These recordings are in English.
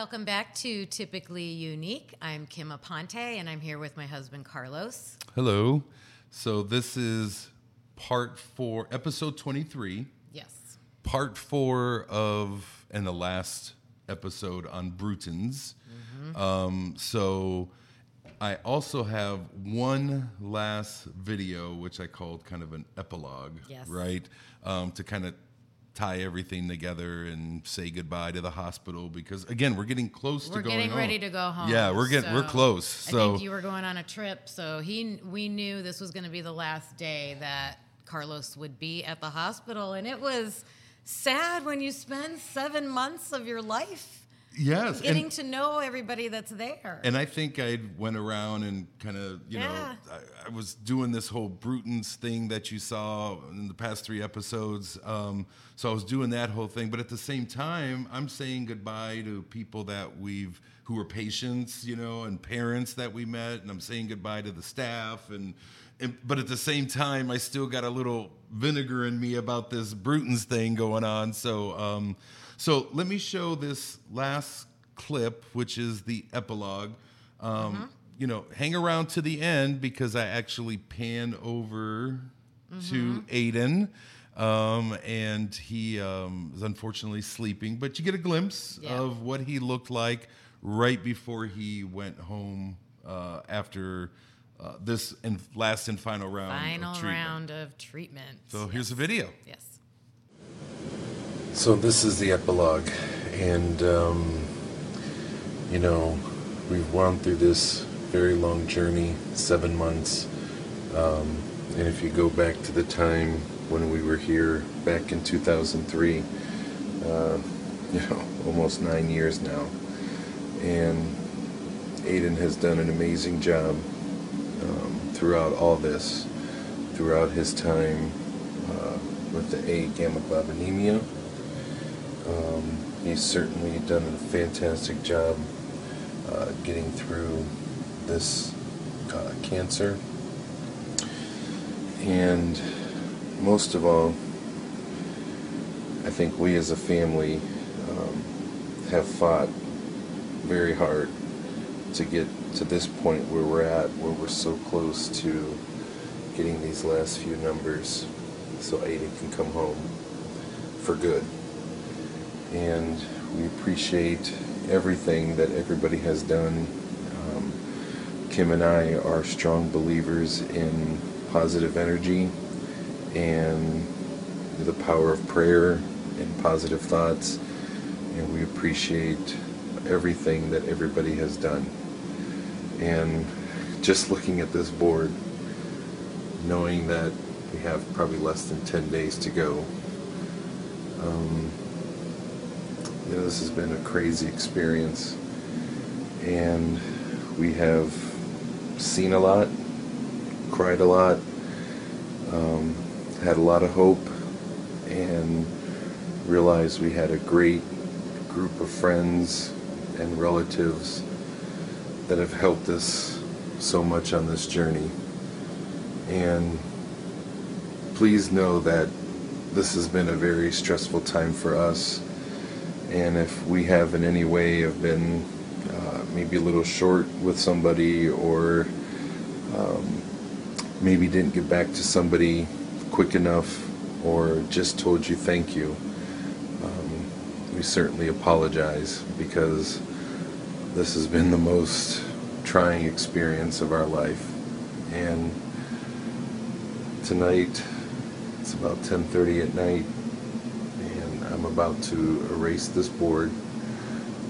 Welcome back to Typically Unique. I'm Kim Aponte, and I'm here with my husband Carlos. Hello. So this is part four, episode 23, Yes. part four of, and the last episode on Brutons. Um, so I also have one last video, which I called kind of an epilogue, Yes. right? Um, to kind of tie everything together and say goodbye to the hospital because again we're getting close We're to going getting ready to go home. Yeah, we're getting we're so close. I So think you were going on a trip, so he we knew this was going to be the last day that Carlos would be at the hospital, and it was sad when you spend seven months of your life yes, and- getting to know everybody that's there. And I think I went around and kind of, you Yeah. know, I, I was doing this whole Brutons thing that you saw in the past three episodes. Um, so I was doing that whole thing, but at the same time, I'm saying goodbye to people that we've who were patients, you know, and parents that we met, and I'm saying goodbye to the staff and. and but at the same time, I still got a little vinegar in me about this Brutons thing going on. So, um, so let me show this last clip, which is the epilogue. Um, You know, hang around to the end because I actually pan over to Aiden. Um, and he um, is unfortunately sleeping, but you get a glimpse Yeah. of what he looked like right before he went home uh, after uh, this and last and final round. Final of round of treatment. So here's a video. Yes. So this is the epilogue, and um, you know, we've gone through this very long journey, seven months, um, and if you go back to the time when we were here back in 2003, uh, you know, almost nine years now, and Aiden has done an amazing job um, throughout all this, throughout his time uh, with the agammaglobulinemia. Um, he's certainly done a fantastic job uh, getting through this uh, cancer. And most of all, I think we as a family um, have fought very hard to get to this point where we're at, where we're so close to getting these last few numbers so Aiden can come home for good and we appreciate everything that everybody has done. Um, Kim and I are strong believers in positive energy and the power of prayer and positive thoughts, and we appreciate everything that everybody has done. And just looking at this board, knowing that we have probably less than 10 days to go, um, you know, this has been a crazy experience, and we have seen a lot, cried a lot, um, had a lot of hope, and realized we had a great group of friends and relatives that have helped us so much on this journey. And please know that this has been a very stressful time for us and if we have in any way have been uh, maybe a little short with somebody or um, maybe didn't get back to somebody quick enough or just told you thank you, um, we certainly apologize because this has been the most trying experience of our life. And tonight, it's about 10:30 at night, about to erase this board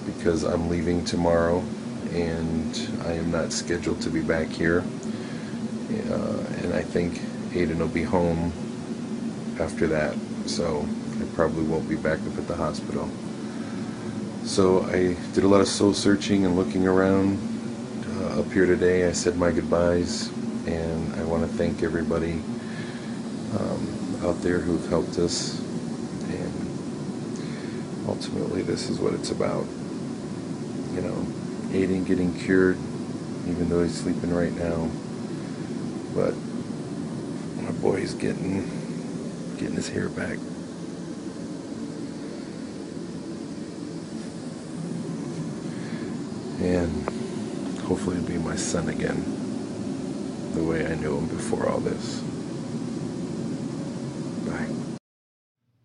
because I'm leaving tomorrow, and I am not scheduled to be back here. Uh, and I think Aiden will be home after that, so I probably won't be back up at the hospital. So I did a lot of soul searching and looking around uh, up here today. I said my goodbyes, and I want to thank everybody um, out there who've helped us. Ultimately, this is what it's about. You know, Aiden getting cured, even though he's sleeping right now. But my boy's getting getting his hair back. and hopefully be my son again, the way I knew him before all this. Bye.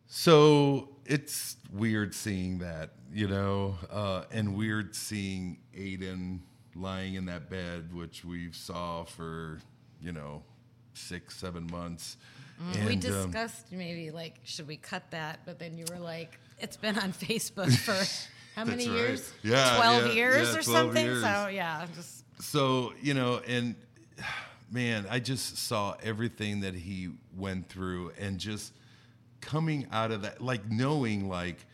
So it's weird seeing that, you know, uh, and weird seeing Aiden lying in that bed, which we saw for, you know, six, seven months. we And, um, discussed maybe like should we cut that, but then you were like, it's been on Facebook for how many right. years? Yeah, twelve yeah, years yeah, or 12 something. years. So yeah, just so you know and man i just saw everything that he went through and just coming out of that like knowing like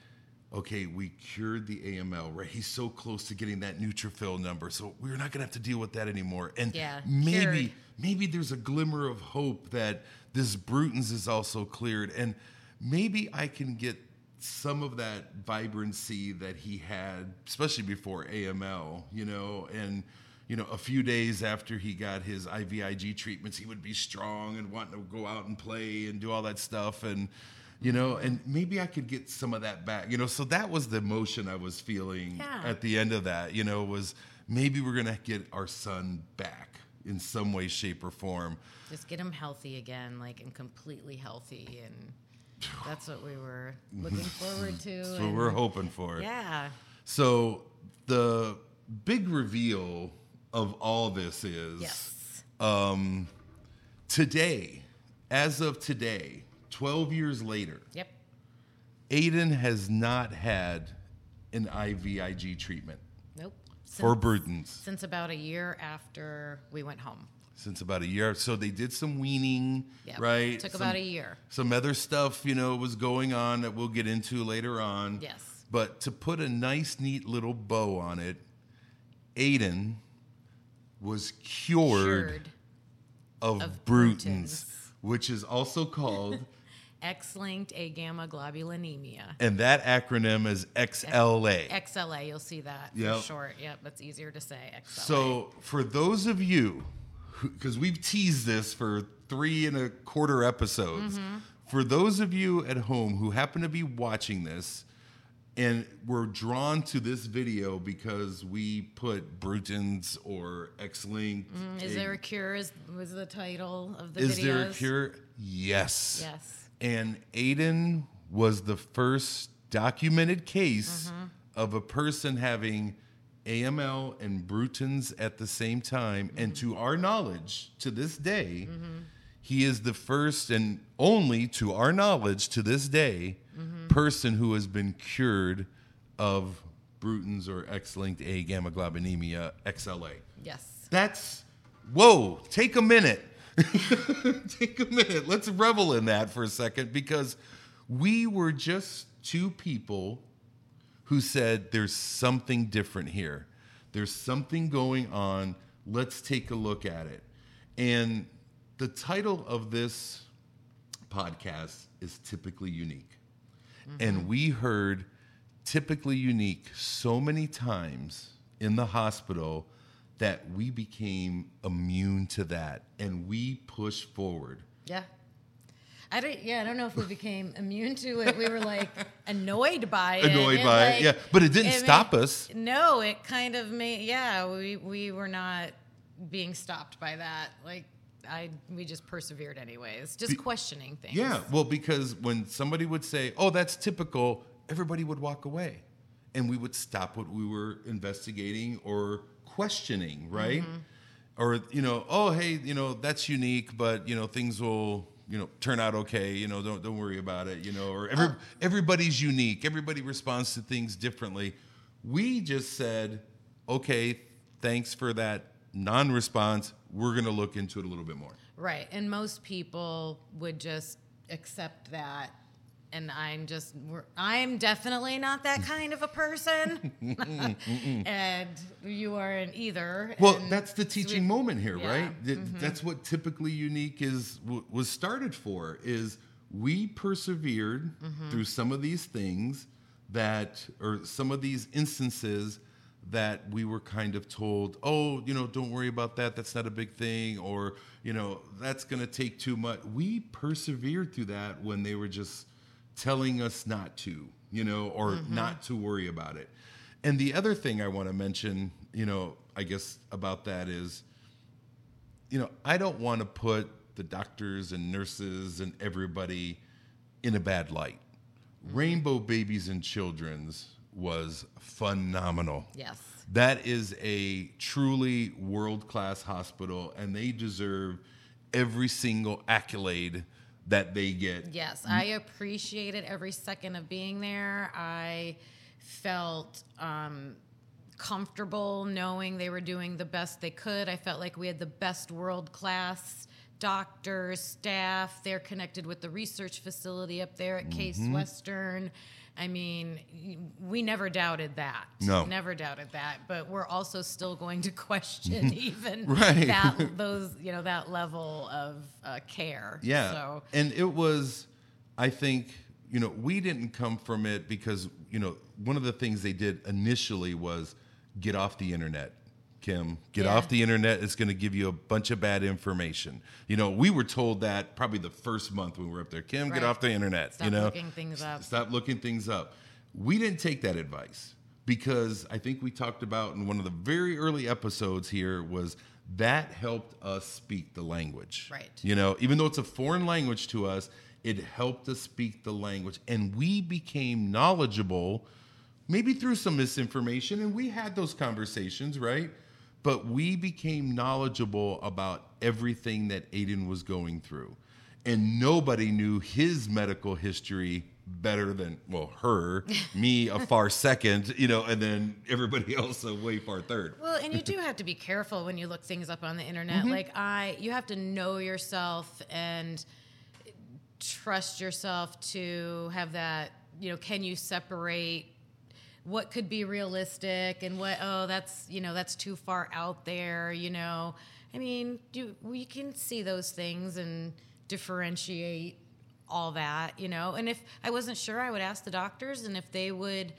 okay we cured the aml right? He's so close to getting that neutrophil number so we're not going to have to deal with that anymore. And Yeah, maybe cured. maybe there's a glimmer of hope that this Bruton's is also cleared, and maybe I can get some of that vibrancy that he had, especially before AML, you know, and you know, a few days after he got his IVIG treatments, he would be strong and wanting to go out and play and do all that stuff, and you know, and maybe I could get some of that back, you know. So that was the emotion I was feeling Yeah. at the end of that, you know, was maybe we're gonna get our son back in some way, shape, or form. just get him healthy again, like and completely healthy, and that's what we were looking forward to. That's what we're hoping for. Yeah, So the big reveal of all this is yes, um, today, as of today, 12 years later, yep, Aiden has not had an IVIG treatment nope. for Since- Bruton's since about a year after we went home. since about a year. So they did some weaning, Yep. right? Took Some- about a year. Some other stuff, you know, was going on that we'll get into later on. Yes. But to put a nice, neat little bow on it, Aiden was cured, Cured. of, of Bruton's. which is also called, X-linked agammaglobulinemia. and that acronym is XLA. XLA, you'll see that Yep. for short. Yep, that's easier to say. XLA. So, for those of you, because we've teased this for three and a quarter episodes, Mm-hmm. for those of you at home who happen to be watching this and were drawn to this video because we put Bruton's or X-Link. Mm, is there a cure? Is was the title of the Is videos? there a cure? Yes. Yes. And Aiden was the first documented case Mm-hmm. of a person having AML and Bruton's at the same time. Mm-hmm. And to our knowledge, to this day, he is the first and only, to our knowledge, to this day, Mm-hmm. person who has been cured of Bruton's or X-linked agammaglobulinemia XLA. Yes. That's whoa, take a minute. take a minute. Let's revel in that for a second because we were just two people who said there's something different here. There's something going on. Let's take a look at it. And the title of this podcast is typically unique. Mm-hmm. And we heard typically unique so many times in the hospital that we became immune to that and we pushed forward. Yeah. I don't. Yeah, I don't know if we became immune to it. We were like annoyed by it. Annoyed by it, yeah. But it didn't made- stop us. No, it kind of made. Yeah, we we were not being stopped by that. Like I, we just persevered anyways, just Be- questioning things. Yeah, well, because when somebody would say, "Oh, that's typical," everybody would walk away, and we would stop what we were investigating or questioning, right? Mm-hmm. Or you know, "Oh, hey, you know, that's unique, but you know, things will." You know, turn out okay. You know, don't don't worry about it. You know, or every, oh. everybody's unique. Everybody responds to things differently. We just said, okay, thanks for that non-response. We're going to look into it a little bit more. Right. And most people would just accept that. And I'm just, we're, I'm definitely not that kind of a person. and you aren't either. Well, that's the teaching we- moment here, yeah, right? Th- mm-hmm. That's what typically unique is w- was started for. Is we persevered mm-hmm. through some of these things that, or some of these instances that we were kind of told, oh, you know, don't worry about that. That's not a big thing, or you know, that's going to take too much. We persevered through that when they were just telling us not to, you know, or mm-hmm. not to worry about it. And the other thing I want to mention you know, I guess about that is, you know, I don't want to put the doctors and nurses and everybody in a bad light. Mm-hmm. Rainbow Babies and Children's was phenomenal. Yes. That is a truly world class hospital, and they deserve every single accolade that they get. Yes, I appreciated every second of being there. I felt um, comfortable knowing they were doing the best they could. I felt like we had the best world class doctors, staff. They're connected with the research facility up there at Case Mm-hmm. Western. I mean, we never doubted that. No. never doubted that. But we're also still going to question even Right. that those you know that level of uh, care. Yeah. So And it was, I think, you know, we didn't come from it because, you know, one of the things they did initially was get off the internet. Kim, get Yeah. off the internet. It's going to give you a bunch of bad information. You know, we were told that probably the first month when we were up there. Kim, get off the internet. Stop you know, looking things up. Stop looking things up. We didn't take that advice because I think we talked about in one of the very early episodes here was that helped us speak the language. Right. You know, even though it's a foreign language to us, it helped us speak the language and we became knowledgeable maybe through some misinformation and we had those conversations, right? But we became knowledgeable about everything that Aiden was going through. And nobody knew his medical history better than well her, me a far second, you know, and then everybody else a way far third. Well, and you do have to be careful when you look things up on the internet. Mm-hmm. Like I, you have to know yourself and trust yourself to have that. You know, can you separate what could be realistic and what? Oh, that's you know that's too far out there. You know, I mean, you we can see those things and differentiate all that. You know, and if I wasn't sure, I would ask the doctors, and if they would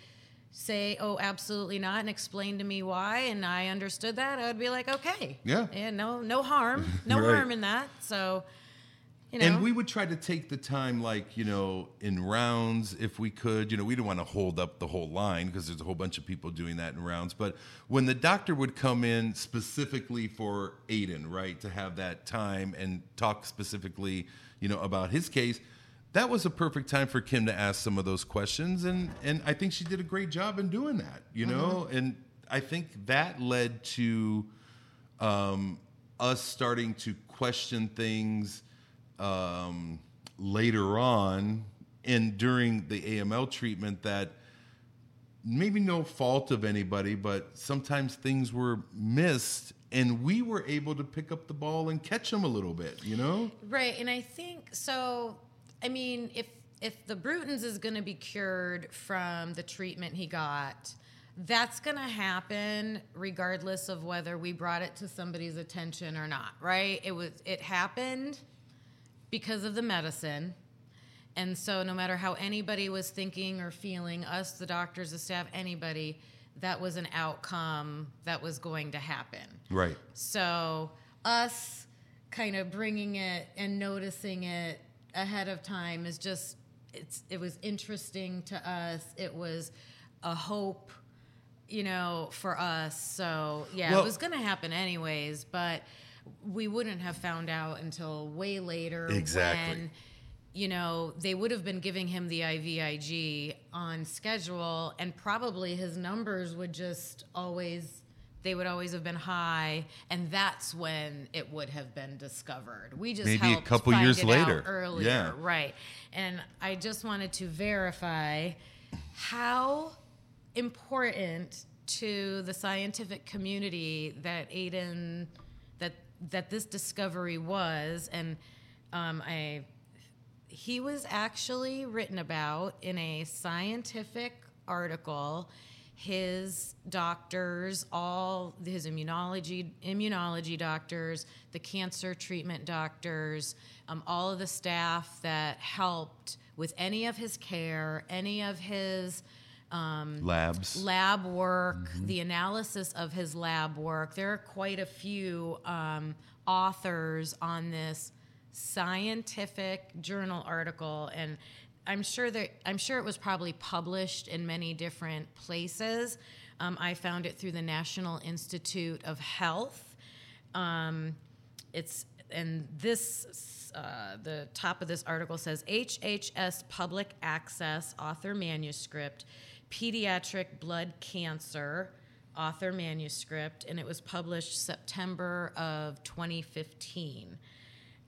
say, "Oh, absolutely not," and explain to me why, and I understood that, I would be like, "Okay, Yeah. yeah, no, no harm, no Right. harm in that." So, you know, And we would try to take the time, like, you know, in rounds if we could. You know, we didn't want to hold up the whole line because there's a whole bunch of people doing that in rounds. But when the doctor would come in specifically for Aiden, right, to have that time and talk specifically, you know, about his case, that was a perfect time for Kim to ask some of those questions. And, and I think she did a great job in doing that, you know? And I think that led to um, us starting to question things um, later on and during the AML treatment that maybe no fault of anybody, but sometimes things were missed and we were able to pick up the ball and catch them a little bit, you know? Right, and I think so. I mean, if if the Brutons is going to be cured from the treatment he got, that's going to happen regardless of whether we brought it to somebody's attention or not. Right? It was it happened because of the medicine. And so, no matter how anybody was thinking or feeling, us, the doctors, the staff, anybody, that was an outcome that was going to happen. Right. So us kind of bringing it and noticing it ahead of time is just it's it was interesting to us. It was a hope, you know, for us. So yeah, Well- it was going to happen anyways, but we wouldn't have found out until way later Exactly. when you know, they would have been giving him the IVIG on schedule, and probably his numbers would just always, they would always have been high, and that's when it would have been discovered. We just Maybe a couple years later. earlier, Yeah. right? And I just wanted to verify how important to the scientific community that Aiden that that this discovery was, and um, I he was actually written about in a scientific article. His doctors, all his immunology immunology doctors, the cancer treatment doctors, um, all of the staff that helped with any of his care, any of his um, Labs. lab work, the analysis of his lab work. There are quite a few um, authors on this scientific journal article, and I'm sure that I'm sure it was probably published in many different places. Um, I found it through the National Institute of Health. Um, it's and this uh, the top of this article says HHS Public Access Author Manuscript Pediatric Blood Cancer Author Manuscript, and it was published September of 2015.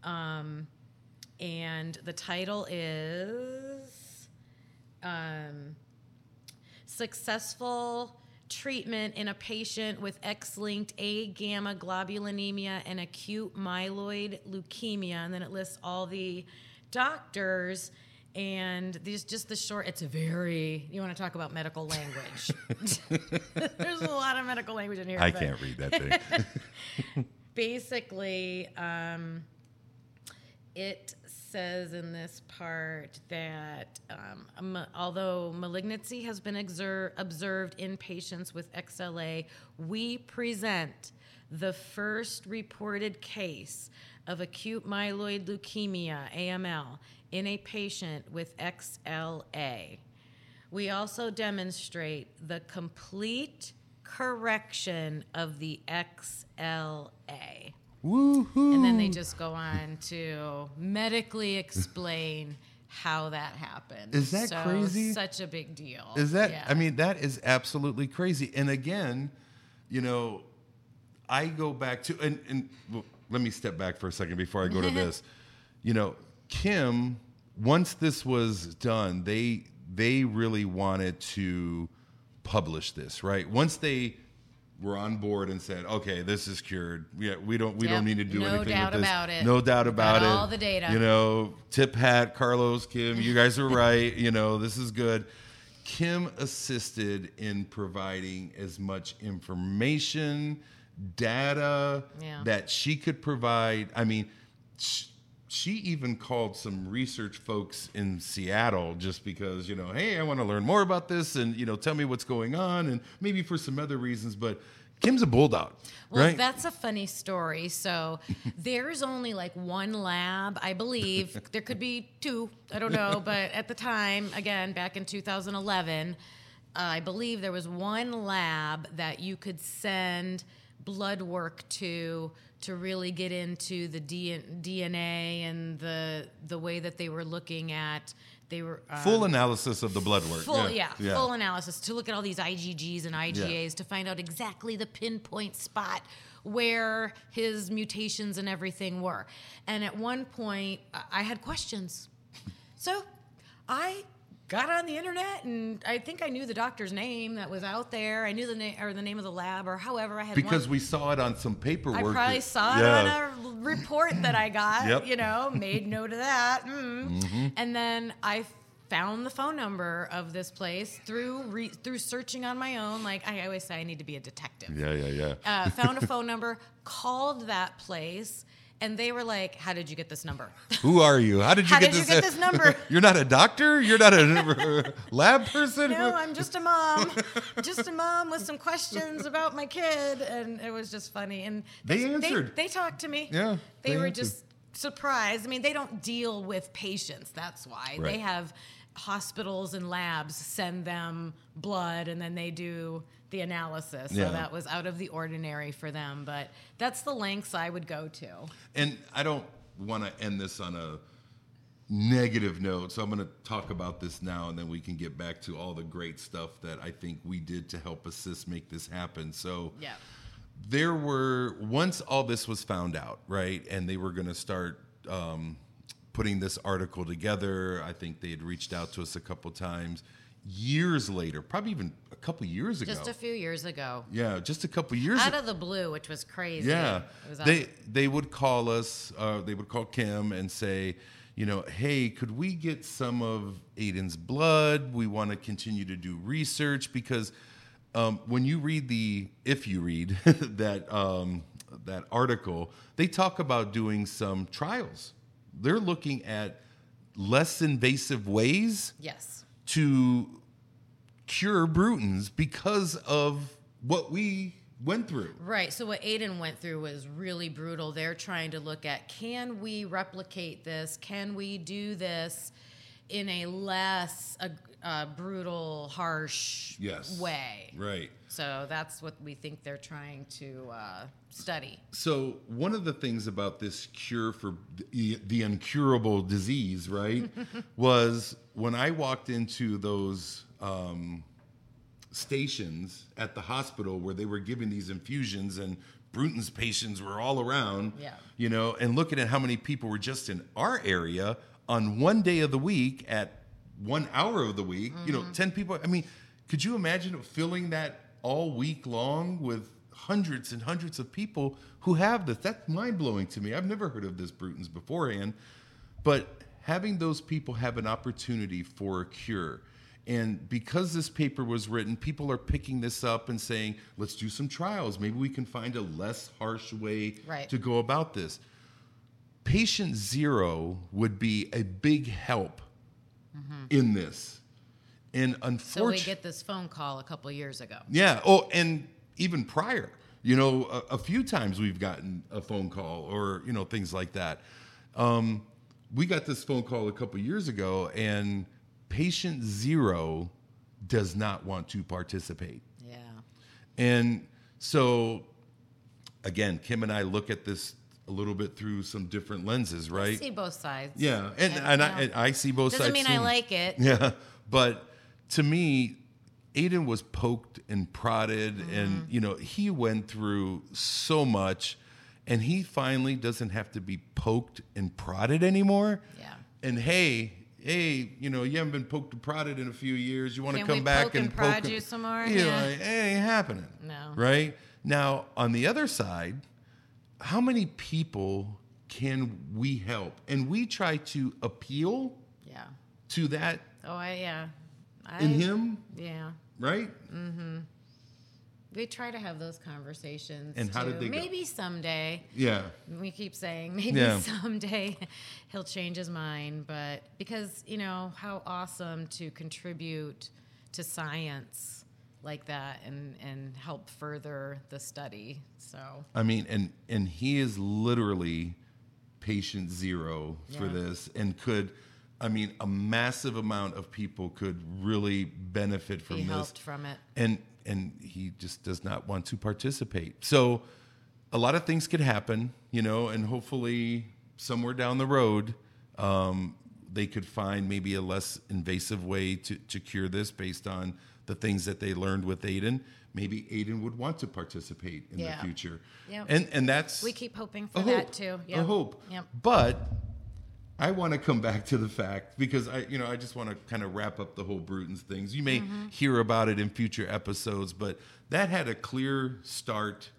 Um, and the title is um, Successful Treatment in a Patient with X linked agammaglobulinemia and Acute Myeloid Leukemia. And then it lists all the doctors. And these just the short, it's a very, you want to talk about medical language. There's a lot of medical language in here. I can't read that thing. basically, um, it says in this part that um, um, although malignancy has been exer- observed in patients with XLA, we present the first reported case of acute myeloid leukemia, AML, in a patient with XLA. We also demonstrate the complete correction of the XLA. Woohoo! And then they just go on to medically explain how that happened. Is that So, crazy? Such a big deal. Is that? Yeah. I mean, that is absolutely crazy. And again, you know, I go back to and and well, let me step back for a second before I go to this. You know, Kim. Once this was done, they they really wanted to publish this, right? Once they were on board and said, "Okay, this is cured. Yeah, we don't we Yep. don't need to do No anything doubt with this. about it. No doubt about got it. all the data. You know, Tip Hat, Carlos, Kim, you guys are right. you know, this is good. Kim assisted in providing as much information, data Yeah. that she could provide. I mean, sh- she even called some research folks in Seattle just because, you know, hey, I want to learn more about this and, you know, tell me what's going on and maybe for some other reasons. But Kim's a bulldog, Well, right? that's a funny story. So there's only like one lab, I believe. there could be two, I don't know. But at the time, again, back in 2011, uh, I believe there was one lab that you could send blood work to to really get into the DNA and the the way that they were looking at they were um, Full analysis of the blood work. full yeah, yeah. full analysis to look at all these IgGs and IgAs to find out exactly the pinpoint spot where his mutations and everything were. And at one point, I had questions. So I got on the internet and I think I knew the doctor's name that was out there. I knew the name or the name of the lab or however I had because one- we saw it on some paperwork. I probably that- saw it yeah. on a report that I got, Yep. you know, made note of that. Mm. Mm-hmm. And then I found the phone number of this place through re- through searching on my own. Like I always say, I need to be a detective. Yeah, yeah, yeah. Uh, found a phone number, called that place, and they were like, "How did you get this number?" Who are you? How did you How get did you this? get this number? You're not a doctor. You're not a lab person. no, I'm just a mom, just a mom with some questions about my kid, and it was just funny. And They answered. They, talked to me. Yeah, they, they were answered. just surprised. I mean, they don't deal with patients. That's why Right. they have hospitals and labs send them blood, and then they do the analysis. Yeah. So that was out of the ordinary for them. But that's the lengths I would go to. And I don't want to end this on a negative note, so I'm going to talk about this now, and then we can get back to all the great stuff that I think we did to help assist make this happen. So Yeah. there were once all this was found out, right, and they were going to start um, putting this article together. I think they had reached out to us a couple times. Years later, probably even a couple years ago. Just a few years ago. yeah, just a couple years Out ago. of the blue, which was crazy. Yeah, was they they would call us. Uh, they would call Kim and say, you know, hey, could we get some of Aiden's blood? We want to continue to do research because um, when you read the, if you read that um, that article, they talk about doing some trials. They're looking at less invasive ways yes. To cure Brutons because of what we went through. Right. So what Aiden went through was really brutal. They're trying to look at can we replicate this? Can we do this in a less ag- uh, brutal, harsh Yes. way. Right. So that's what we think they're trying to uh, study. So one of the things about this cure for the, the incurable disease, right, was when I walked into those um, stations at the hospital where they were giving these infusions and Bruton's patients were all around, Yeah. you know, and looking at how many people were just in our area on one day of the week at one hour of the week, you know, 10 people. I mean, could you imagine filling that all week long with hundreds and hundreds of people who have this? That's mind blowing to me. I've never heard of this Bruton's beforehand, but having those people have an opportunity for a cure. And because this paper was written, people are picking this up and saying, let's do some trials. Maybe we can find a less harsh way Right. to go about this. Patient zero would be a big help mm-hmm. in this. And unfortunately, So we get this phone call a couple years ago. yeah. Oh, and even prior, you know, a, a few times we've gotten a phone call or you know things like that. Um, we got this phone call a couple years ago, and patient zero does not want to participate. Yeah. And so, again, Kim and I look at this a little bit through some different lenses, right? I see both sides. Yeah, and and, I, and I see both sides. Doesn't sides. mean I like it. Yeah, but to me, Aiden was poked and prodded, Mm-hmm. and you know he went through so much, and he finally doesn't have to be poked and prodded anymore. Yeah. And hey, hey, you know you haven't been poked and prodded in a few years. You want to come back and, and prod poke you some more? You know, Yeah. it ain't happening. No. Right now, on the other side, how many people can we help? And we try to appeal Yeah. to that Oh, I yeah. I, in him, Yeah. right? Mm-hmm. We try to have those conversations. And how too. did they go? Maybe someday. Yeah. We keep saying maybe Yeah. someday he'll change his mind, but because you know how awesome to contribute to science like that and and help further the study. So I mean, and and he is literally patient zero for this, and could, I mean, a massive amount of people could really benefit from he this. helped from it. and and he just does not want to participate. So a lot of things could happen, you know, and hopefully somewhere down the road um, they could find maybe a less invasive way to, to cure this based on the things that they learned with Aiden. Maybe Aiden would want to participate in Yeah. the future. Yep. And and that's We keep hoping for that hope, too. A Yep. hope. Yep. But I want to come back to the fact because I, you know, I just want to kind of wrap up the whole Bruton's things. You may Mm-hmm. hear about it in future episodes, but that had a clear start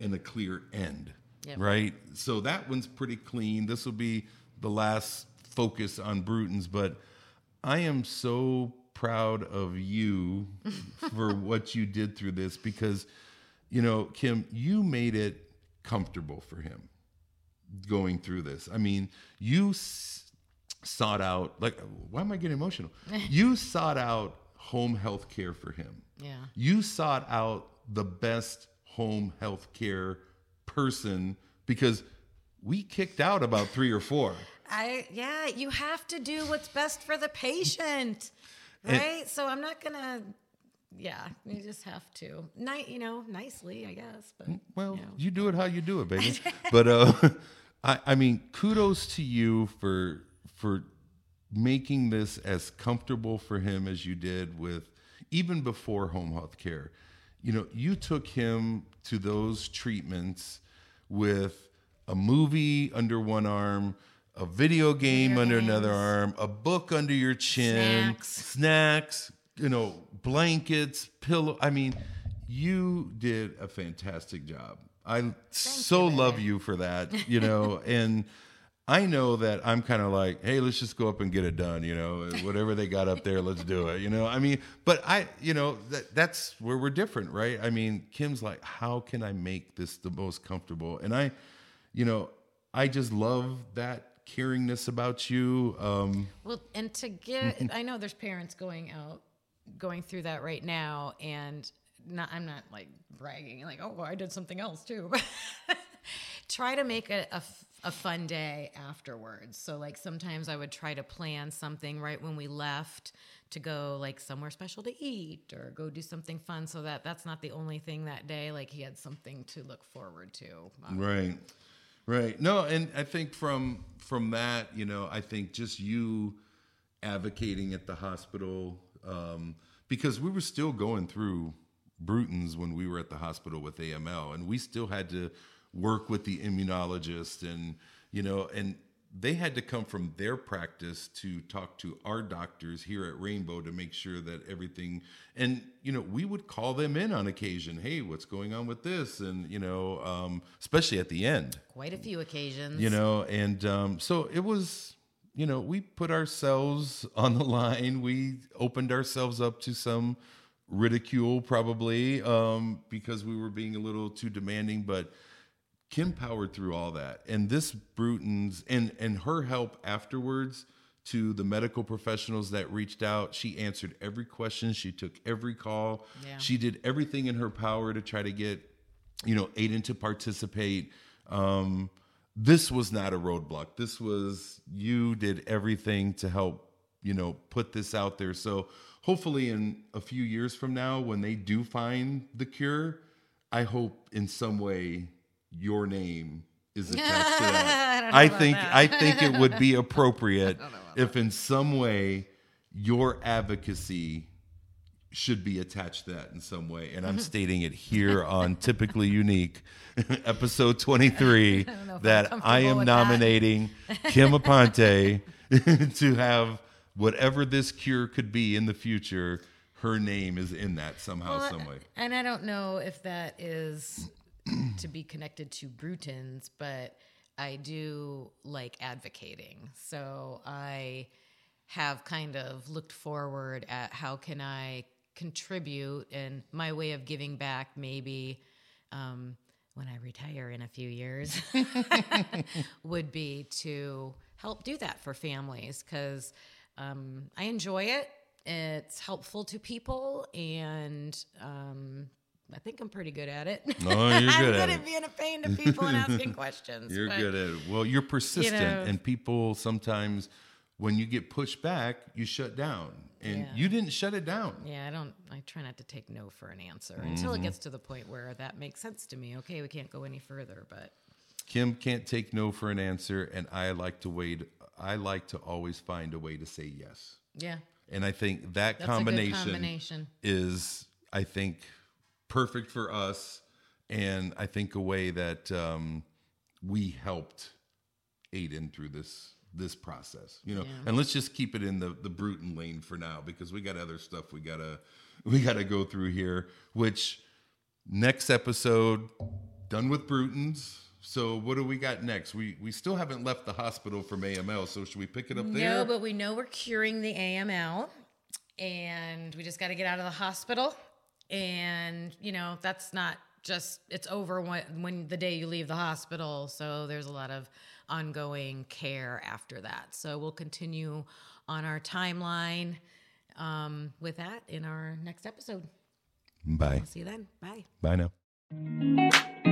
and a clear end, Yep. right? So that one's pretty clean. This will be the last focus on Bruton's, but I am so proud of you for what you did through this because, you know, Kim, you made it comfortable for him going through this. I mean, you s- sought out like why am I getting emotional? you sought out home health care for him. Yeah. You sought out the best home health care person because we kicked out about 3 or 4. I yeah, you have to do what's best for the patient, And- right? so I'm not gonna. Yeah, you just have to. Ni- you know, nicely, I guess. But Well, you know. you do it how you do it, baby. but uh, I, I mean, kudos to you for for making this as comfortable for him as you did with even before home health care. You know, you took him to those treatments with a movie under one arm, a video game under another arm, a book under your chin, Snacks. snacks, you know, blankets, pillow. I mean, you did a fantastic job. I so you, love you for that, you know, and I know that I'm kind of like, hey, let's just go up and get it done, you know, whatever they got up there, let's do it, you know. I mean, but I, you know, that that's where we're different, right? I mean, Kim's like, how can I make this the most comfortable? And I, you know, I just love that caringness about you. Um, Well, and to get, I know there's parents going out, going through that right now, and not, I'm not like bragging, like, oh, well, I did something else too. try to make a a fun day afterwards. So, like, sometimes I would try to plan something right when we left to go like somewhere special to eat or go do something fun so that that's not the only thing that day like he had something to look forward to Um, Right. Right. No, and I think from from that, you know, I think just you advocating at the hospital um, because we were still going through Bruton's when we were at the hospital with AML, and we still had to work with the immunologist, and you know, and they had to come from their practice to talk to our doctors here at Rainbow to make sure that everything, and you know, we would call them in on occasion. Hey, what's going on with this? And you know, um, especially at the end quite a few occasions you know and um, so it was you know we put ourselves on the line we opened ourselves up to some ridicule probably um, because we were being a little too demanding but kim powered through all that and this bruton's and and her help afterwards to the medical professionals that reached out she answered every question she took every call Yeah. she did everything in her power to try to get you know aiden to participate um, this was not a roadblock. This was you did everything to help, you know, put this out there. So hopefully in a few years from now, when they do find the cure, I hope in some way your name is attached to that. I I, think that. I think it would be appropriate if in some way your advocacy should be attached to that in some way. And I'm stating it here on Typically Unique, episode 23, I'm that I am with that. nominating Kim Aponte to have whatever this cure could be in the future. Her name is in that somehow, Well, some way. And I don't know if that is to be connected to Bruton's, but I do like advocating. So I have kind of looked forward at how can I contribute and my way of giving back maybe um, when I retire in a few years would be to help do that for families because um, I enjoy it. It's helpful to people, and um, I think I'm pretty good at it. Oh, you're I'm good good at at being a pain to people and asking questions. You're but- good at it. Well, you're persistent, know- and people sometimes, when you get pushed back, you shut down. And Yeah. you didn't shut it down. Yeah, I don't. I try not to take no for an answer until Mm-hmm. it gets to the point where that makes sense to me. Okay, we can't go any further, but Kim can't take no for an answer, and I like to wait. I like to always find a way to say yes, yeah, and I think that combination, combination. is, I think, perfect for us, and I think a way that um, we helped Aiden through this this process. You know, Yeah. and let's just keep it in the the Bruton lane for now because we got other stuff we gotta we gotta go through here. Which next episode done with Bruton's. So what do we got next? We we still haven't left the hospital from AML. So should we pick it up there? No, but we know we're curing the AML, and we just got to get out of the hospital. And you know, that's not just it's over when, when the day you leave the hospital. So there's a lot of ongoing care after that. So we'll continue on our timeline um, with that in our next episode. Bye. See you then. Bye. Bye now.